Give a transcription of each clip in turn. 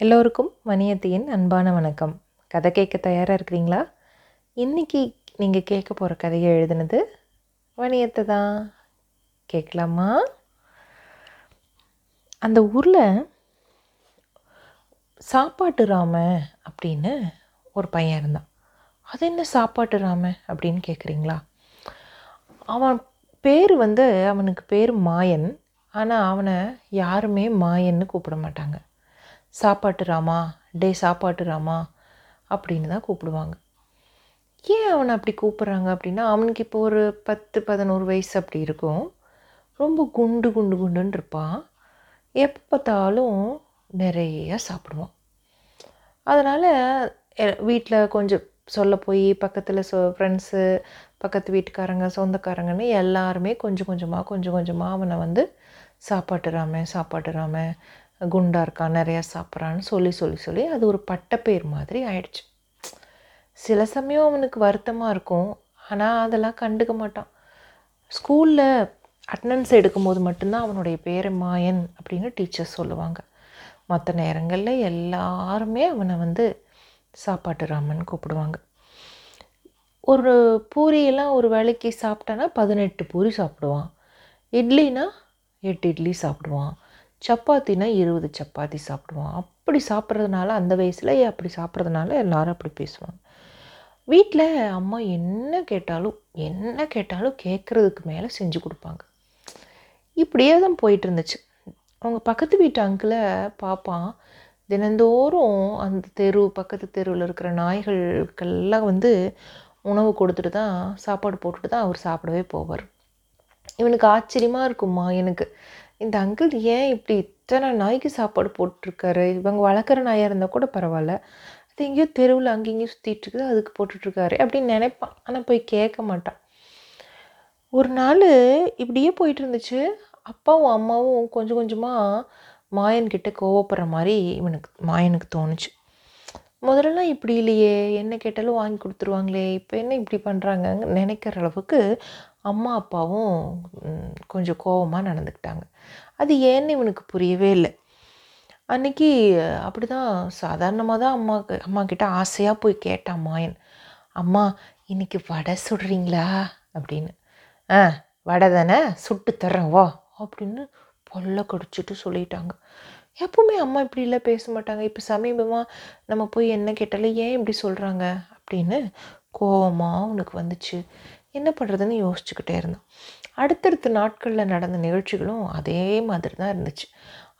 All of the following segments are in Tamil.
எல்லோருக்கும் மணியத்தியின் அன்பான வணக்கம். கதை கேட்க தயாராக இருக்கிறீங்களா? இன்றைக்கி நீங்கள் கேட்க போகிற கதையை எழுதுனது வணியத்தை தான். கேட்கலாமா? அந்த ஊரில் சாப்பாட்டு ராம அப்படின்னு ஒரு பையன் இருந்தான். அது என்ன சாப்பாட்டு ராம அப்படின்னு கேட்குறீங்களா அவன் பேர் வந்து அவனுக்கு பேர் மாயன். ஆனால் அவனை யாருமே மாயன்னு கூப்பிட மாட்டாங்க. சாப்பாட்டு ராமா டே சாப்பாட்டு ராமா அப்படின்னு தான் கூப்பிடுவாங்க. ஏன் அவனை அப்படி கூப்பிட்றாங்க அப்படின்னா அவனுக்கு இப்போ ஒரு பத்து பதினோரு வயசு அப்படி இருக்கும். ரொம்ப குண்டு குண்டு குண்டுன்னு இருப்பான். எப்போ பார்த்தாலும் நிறைய சாப்பிடுவான். அதனால் வீட்டில் கொஞ்சம் சொல்ல போய் பக்கத்தில் சொ ஃப்ரெண்ட்ஸு பக்கத்து வீட்டுக்காரங்க சொந்தக்காரங்கன்னு எல்லாருமே கொஞ்சம் கொஞ்சமாக கொஞ்சம் கொஞ்சமாக அவனை வந்து சாப்பாட்டுறாம சாப்பாட்டுறாம குண்டாக இருக்கான் நிறையா சாப்பிட்றான்னு சொல்லி சொல்லி சொல்லி அது ஒரு பட்டப்பேர் மாதிரி ஆயிடுச்சு. சில சமயம் அவனுக்கு வருத்தமாக இருக்கும். ஆனால் அதெல்லாம் கண்டுக்க மாட்டான். ஸ்கூலில் அட்டண்டன்ஸ் எடுக்கும்போது மட்டும்தான் அவனுடைய பேரை மாயன் அப்படின்னு டீச்சர்ஸ் சொல்லுவாங்க. மற்ற நேரங்களில் எல்லாருமே அவனை வந்து சாப்பாட்டு ராமன் கூப்பிடுவாங்க. ஒரு பூரியெல்லாம் ஒரு வேலைக்கு சாப்பிட்டானா பதினெட்டு பூரி சாப்பிடுவான். இட்லினா எட்டு இட்லி சாப்பிடுவான். சப்பாத்தினா இருபது சப்பாத்தி சாப்பிடுவான். அப்படி சாப்பிட்றதுனால அந்த வயசில் அப்படி சாப்பிட்றதுனால எல்லாரும் அப்படி பேசுவாங்க. வீட்டில் அம்மா என்ன கேட்டாலும் என்ன கேட்டாலும் கேட்குறதுக்கு மேலே செஞ்சு கொடுப்பாங்க. இப்படியே தான் போயிட்டு இருந்துச்சு அவங்க பக்கத்து வீட்டு அங்கிளை பார்ப்பான் தினந்தோறும் அந்த தெரு பக்கத்து தெருவில் இருக்கிற நாய்களுக்கெல்லாம் வந்து உணவு கொடுத்துட்டு தான் சாப்பாடு போட்டுட்டு தான் அவர் சாப்பிடவே போவார். இவனுக்கு ஆச்சரியமாக இருக்குமா எனக்கு. இந்த அங்கிள் ஏன் இப்படி இத்தனை நாய்க்கு சாப்பாடு போட்டிருக்காரு? இவங்க வளர்க்குற நாயாக இருந்தால் கூட பரவாயில்ல. அது எங்கேயோ தெருவில் அங்கேயும் சுற்றிட்டு இருக்குது அதுக்கு போட்டுட்ருக்காரு அப்படின்னு நினைப்பான். ஆனால் போய் கேட்க மாட்டான். ஒரு நாள் இப்படியே போயிட்டு இருந்துச்சு அப்பாவும் அம்மாவும் கொஞ்சம் கொஞ்சமாக மாயன்கிட்ட கோவப்படுற மாதிரி இவனுக்கு மாயனுக்கு தோணுச்சு. முதல்லலாம் இப்படி இல்லையே என்ன கேட்டாலும் வாங்கி கொடுத்துருவாங்களே இப்போ என்ன இப்படி பண்ணுறாங்கன்னு நினைக்கிற அளவுக்கு அம்மா அப்பாவும் கொஞ்சம் கோபமாக நடந்துக்கிட்டாங்க. அது ஏன்னு இவனுக்கு புரியவே இல்லை. அன்றைக்கி அப்படி தான் சாதாரணமாக தான் அம்மா அம்மா கிட்ட ஆசையாக போய் கேட்டான் மாயன் அம்மா இன்னைக்கு வடை சுடுறீங்களா? அப்படின்னு. ஆ வடை தானே சுட்டு தர்றேன் வா அப்படின்னு பொல்ல கடிச்சிட்டு சொல்லிட்டாங்க. எப்பவுமே அம்மா இப்படிலாம் பேச மாட்டாங்க. இப்போ சமீபமாக நம்ம போய் என்ன கேட்டாலும் ஏன் இப்படி சொல்கிறாங்க அப்படின்னு கோவமாக அவனுக்கு வந்துச்சு. என்ன பண்ணுறதுன்னு யோசிச்சுக்கிட்டே இருந்தான் அடுத்தடுத்த நாட்களில் நடந்த நிகழ்ச்சிகளும் அதே மாதிரி தான் இருந்துச்சு.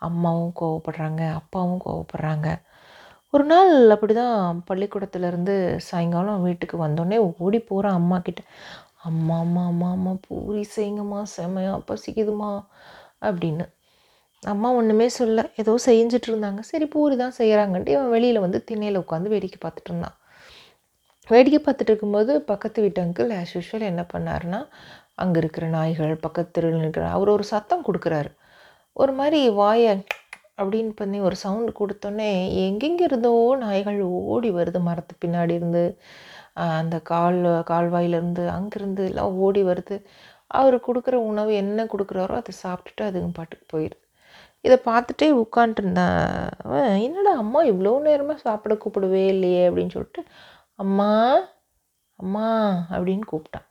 அம்மாவும் கோவப்படுறாங்க அப்பாவும் கோவப்படுறாங்க. ஒரு நாள் அப்படி தான் பள்ளிக்கூடத்துலேருந்து சாயங்காலம் வீட்டுக்கு வந்தோடனே ஓடி போகிறான் அம்மா கிட்ட அம்மா அம்மா அம்மா அம்மா பூரி செய்யுங்கம்மா செமையா பசிக்குதுமா அப்படின்னு. அம்மா ஒன்றுமே சொல்ல ஏதோ செஞ்சுட்டு இருந்தாங்க. சரி பூரி தான் செய்கிறாங்கன்ட்டு இவன் வெளியில் வந்து திண்ணையில் உட்காந்து வேடிக்கை பார்த்துட்டு இருந்தான். வேடிக்கை பார்த்துட்டு இருக்கும்போது பக்கத்து வீட்டு அங்கிள் ஆஸ் யூஷுவல் என்ன பண்ணாருன்னா அங்கே இருக்கிற நாய்கள் பக்கத்து இருக்கிற அவர் ஒரு சத்தம் கொடுக்குறாரு. ஒரு மாதிரி வாயை அப்படின்னு பண்ணி ஒரு சவுண்டு கொடுத்தோன்னே எங்கெங்கே இருந்தோ நாய்கள் ஓடி வருது. மரத்து பின்னாடி இருந்து அந்த கால் கால்வாயிலேருந்து அங்கேருந்து எல்லாம் ஓடி வருது. அவர் கொடுக்குற உணவு என்ன கொடுக்குறாரோ அதை சாப்பிட்டுட்டு அதுங்க பாட்டுக்கு போயிடுது இதை பார்த்துட்டே உட்காண்ட்டுருந்தேன் என்னடா அம்மா இவ்வளோ நேரமாக சாப்பிட கூப்பிடவே இல்லையே அப்படின்னு சொல்லிட்டு அம்மா அம்மா அப்படின்னு கூப்பிட்டான்.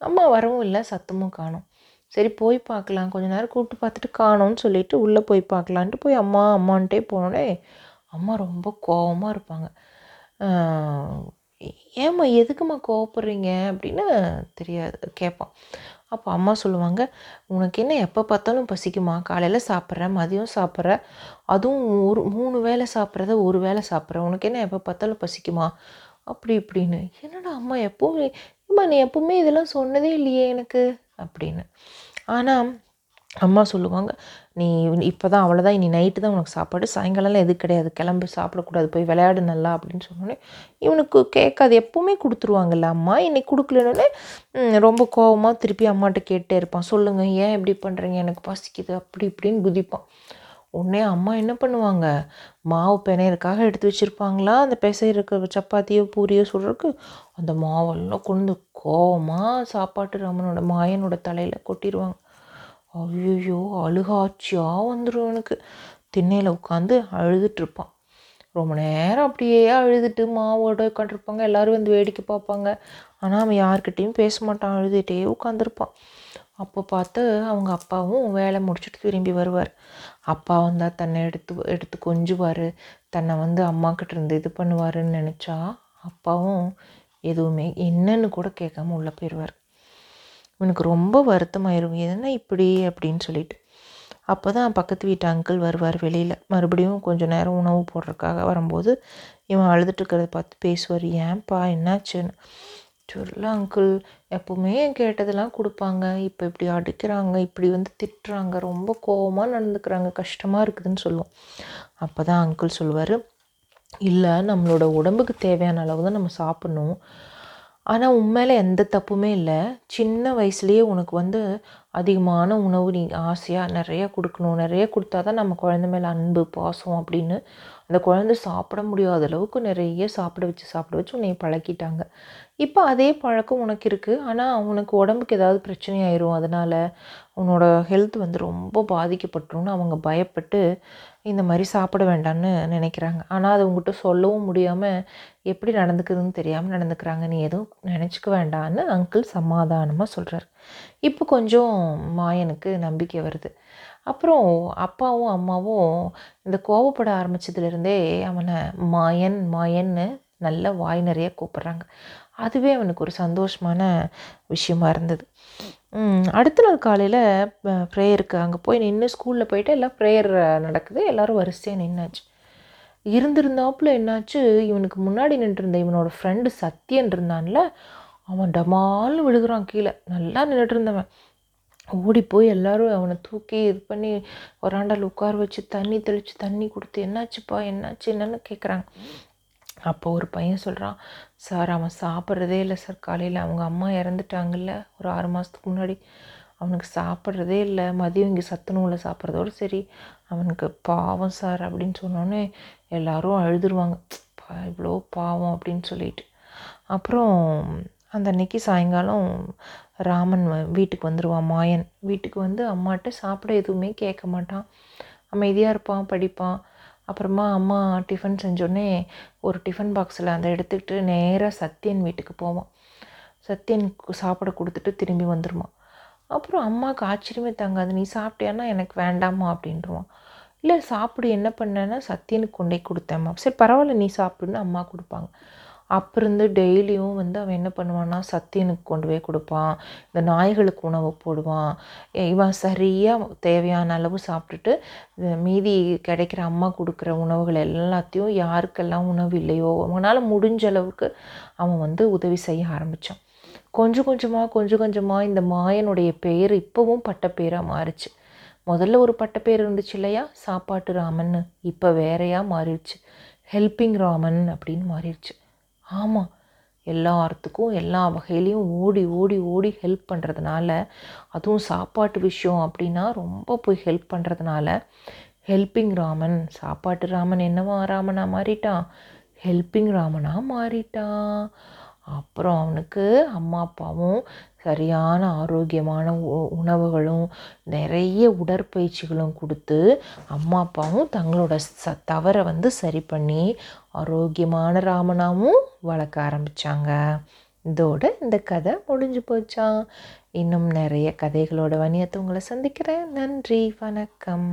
அம்மா வரவும் இல்லை சத்தமும் காணும். சரி போய் பார்க்கலாம். கொஞ்ச நேரம் கூப்பிட்டு பார்த்துட்டு காணோம்னு சொல்லிட்டு உள்ளே போய் பார்க்கலான்ட்டு போய் அம்மா அம்மான்ட்டே போனோடனே அம்மா ரொம்ப கோபமாக இருப்பாங்க. ஏம்மா எதுக்கும்மா கோவப்படுறீங்க அப்படின்னு தெரியாது கேட்பான். அப்போ அம்மா சொல்லுவாங்க உனக்கு என்ன எப்போ பார்த்தாலும் பசிக்குமா? காலையில் சாப்பிட்ற மதியம் சாப்பிட்ற அதுவும் ஒரு மூணு வேளை சாப்பிட்றத ஒரு வேளை சாப்பிட்ற. உனக்கு என்ன எப்போ பார்த்தாலும் பசிக்குமா? அப்படி இப்படின்னு. என்னடா அம்மா எப்போவுமே அம்மா நீ எப்போவுமே இதெல்லாம் சொன்னதே இல்லையே எனக்கு. அப்படின்னு. ஆனால் அம்மா சொல்லுவாங்க நீ இப்போ தான் அவ்வளோதான் இனி நைட்டு தான் உனக்கு சாப்பாடு. சாயங்காலம்லாம் எது கிடையாது. கிளம்பி சாப்பிடக்கூடாது. போய் விளையாடு நல்லா. அப்படின்னு சொன்னோன்னே இவனுக்கு கேட்காது எப்போவுமே கொடுத்துருவாங்கல்ல அம்மா? இன்னைக்கு கொடுக்கலன்னே ரொம்ப கோபமாக திருப்பி அம்மாட்ட கேட்டே இருப்பான். சொல்லுங்கள் ஏன் இப்படி பண்ணுறீங்க எனக்கு பசிக்குது. அப்படி இப்படின்னு குதிப்பான். உடனே அம்மா என்ன பண்ணுவாங்க? மாவு பிணையறதுக்காக எடுத்து வச்சுருப்பாங்களா? அந்த பிசைறக்கு சப்பாத்தியோ பூரியோ சுடுறதுக்கு? அந்த மாவெல்லாம் கொண்டு கோவமாக சாப்பாட்டு ராமனோட மாயனோட தலையில் கொட்டிடுவாங்க ஐயோ அழுகாட்சியாக வந்துடும் எனக்கு. திண்ணையில் உட்காந்து அழுதுட்ருப்பான் ரொம்ப நேரம் அப்படியே அழுதுட்டு மாவோட உட்காந்துருப்பாங்க எல்லோரும் வந்து வேடிக்கை பார்ப்பாங்க. ஆனால் அவன் யார்கிட்டேயும் பேச மாட்டான். அழுதுகிட்டே உட்காந்துருப்பான் அப்போ பார்த்து அவங்க அப்பாவும் வேலை முடிச்சுட்டு திரும்பி வருவார். அப்பா வந்தால் தன்னை எடுத்து எடுத்து கொஞ்சுவார். தன்னை வந்து அம்மாக்கிட்ட இருந்து இது பண்ணுவாருன்னு நினச்சா அப்பாவும் எதுவுமே என்னன்னு கூட கேட்காம உள்ளே போயிடுவார் இவனுக்கு ரொம்ப வருத்தமாயிரும் என்ன இப்படி? அப்படின்னு சொல்லிட்டு. அப்போ தான் பக்கத்து வீட்டு அங்கிள் வருவார் வெளியில். மறுபடியும் கொஞ்சம் நேரம் உணவு போடுறதுக்காக வரும்போது இவன் அழுதுட்டு இருக்கிறத பார்த்து பேசுவார். ஏன்ப்பா என்னாச்சுன்னு? ஆக்சுவலாக அங்கிள் எப்போவுமே கேட்டதெல்லாம் கொடுப்பாங்க. இப்போ இப்படி அடிக்கிறாங்க இப்படி வந்து திட்டுறாங்க. ரொம்ப கோபமாக நடந்துக்கிறாங்க. கஷ்டமாக இருக்குதுன்னு சொல்லுவோம். அப்போ தான் அங்கிள் சொல்லுவார் இல்லை நம்மளோட உடம்புக்கு தேவையான அளவு தான் நம்ம சாப்பிட்ணும். ஆனால் உண்மையில் எந்த தப்புமே இல்லை. சின்ன வயசுலேயே உனக்கு வந்து அதிகமான உணவு நீ ஆசையாக நிறையா கொடுக்கணும். நிறைய கொடுத்தா தான் நம்ம குழந்த மேலே அன்பு பாசம் அப்படின்னு அந்த குழந்தை சாப்பிட முடியாத அளவுக்கு நிறைய சாப்பிட வச்சு சாப்பிட வச்சு உன்னை பழக்கிட்டாங்க. இப்போ அதே பழக்கம் உனக்கு இருக்குது ஆனால் உனக்கு உடம்புக்கு ஏதாவது பிரச்சனை ஆயிரும் அதனால் உன்னோட ஹெல்த் வந்து ரொம்ப பாதிக்கப்பட்டுரும்னு அவங்க பயப்பட்டு இந்த மாதிரி சாப்பிட வேண்டாம்னு நினைக்கிறாங்க. ஆனால் அது உங்ககிட்ட சொல்லவும் முடியாமல் எப்படி நடந்துக்குதுன்னு தெரியாமல் நடந்துக்கிறாங்க. நீ எதுவும் நினச்சிக்க வேண்டான்னு அங்கிள் சமாதானமாக சொல்கிறார் இப்போ கொஞ்சம் மாயனுக்கு நம்பிக்கை வருது. அப்புறம் அப்பாவும் அம்மாவும் இந்த கோவப்பட ஆரம்பித்ததுலேருந்தே அவனை மாயன் மாயன்னு நல்ல வாய் நிறைய கூப்பிட்றாங்க. அதுவே அவனுக்கு ஒரு சந்தோஷமான விஷயமா இருந்தது. அடுத்த நாள் காலையில் ப்ரேயருக்கு அங்கே போய் நின்று ஸ்கூலில் போயிட்டு எல்லாம் ப்ரேயர் நடக்குது. எல்லோரும் வரிசையாக நின்னாச்சு. இருந்திருந்தாப்புல என்னாச்சு? இவனுக்கு முன்னாடி நின்றுருந்த இவனோட ஃப்ரெண்டு சத்தியன் இருந்தான்ல அவன் டமால்னு விழுகிறான் கீழே. நல்லா நின்றுட்டு இருந்தவன். ஓடி போய் எல்லோரும் அவனை தூக்கி இது பண்ணி வராண்டால் உட்கார வச்சு தண்ணி தெளித்து தண்ணி கொடுத்து என்னாச்சுப்பா? என்னாச்சு? என்னன்னு கேட்குறாங்க அப்போ ஒரு பையன் சொல்கிறான் சார் அவன் சாப்பிட்றதே இல்லை சார் காலையில் அவங்க அம்மா இறந்துட்டாங்கல்ல ஒரு ஆறு மாதத்துக்கு முன்னாடி. அவனுக்கு சாப்பிட்றதே இல்லை மதியம் இங்கே சத்துணவில் சாப்பிட்றதோடு சரி. அவனுக்கு பாவம் சார் அப்படின்னு சொன்னோன்னே எல்லோரும் அழுதுருவாங்க. இவ்வளோ பாவம் அப்படின்னு சொல்லிட்டு. அப்புறம் அந்த அன்னைக்கு சாயங்காலம் ராமன் வீட்டுக்கு வந்துடுவான் மாயன். வீட்டுக்கு வந்து அம்மாட்ட சாப்பிட எதுவுமே கேட்க மாட்டான். அமைதியாக இருப்பான் படிப்பான். அப்புறமா அம்மா டிஃபன் செஞ்சோடனே ஒரு டிஃபன் பாக்ஸில் அதை எடுத்துக்கிட்டு நேராக சத்யன் வீட்டுக்கு போவான். சத்யனுக்கு சாப்பிட கொடுத்துட்டு திரும்பி வந்துடுமா அப்புறம் அம்மாவுக்கு ஆச்சரியமே தங்காது. நீ சாப்பிட்டியான்னா எனக்கு வேண்டாமா அப்படின்ட்டுருவான் இல்லை சாப்பிடு. என்ன பண்ணேன்னா சத்யனுக்கு கொண்டே கொடுத்தேம்மா. சரி பரவாயில்ல நீ சாப்பிடுன்னு அம்மா கொடுப்பாங்க. அப்பிருந்து டெய்லியும் வந்து அவன் என்ன பண்ணுவான்னா சத்தியனுக்கு கொண்டு போய் கொடுப்பான். இந்த நாய்களுக்கு உணவு போடுவான். இவன் சரியாக தேவையான அளவு சாப்பிட்டுட்டு மீதி கிடைக்கிற அம்மா கொடுக்குற உணவுகள் எல்லாத்தையும் யாருக்கெல்லாம் உணவு இல்லையோ அவனால் முடிஞ்ச அளவுக்கு அவன் வந்து உதவி செய்ய ஆரம்பித்தான் கொஞ்சம் கொஞ்சமாக கொஞ்சம் கொஞ்சமாக இந்த மாயனுடைய பெயர் இப்போவும் பட்ட பேராக மாறிச்சு. முதல்ல ஒரு பட்ட பேர் இருந்துச்சு இல்லையா? சாப்பாட்டு ராமன் இப்போ வேறையாக மாறிடுச்சு. ஹெல்பிங் ராமன் அப்படின்னு மாறிடுச்சு. ஆமாம் எல்லாத்துக்கும் எல்லா வகையிலையும் ஓடி ஓடி ஓடி ஹெல்ப் பண்ணுறதுனால அதுவும் சாப்பாட்டு விஷயம் அப்படின்னா ரொம்ப போய் ஹெல்ப் பண்ணுறதுனால ஹெல்பிங் ராமன் சாப்பாட்டு ராமன் என்னவா ராமனாக மாறிட்டான்? ஹெல்பிங் ராமனாக மாறிட்டான். அப்புறம் அவனுக்கு அம்மா அப்பாவும் சரியான ஆரோக்கியமான உணவுகளும் நிறைய உடற்பயிற்சிகளும் கொடுத்து அம்மா அப்பாவும் தங்களோட ச தவறை வந்து சரி பண்ணி ஆரோக்கியமான ராமனாவும் வளர்க்க ஆரம்பித்தாங்க இதோட இந்த கதை முடிஞ்சு போச்சான் இன்னும் நிறைய கதைகளோட வணியத்தை உங்களை சந்திக்கிறேன். நன்றி. வணக்கம்.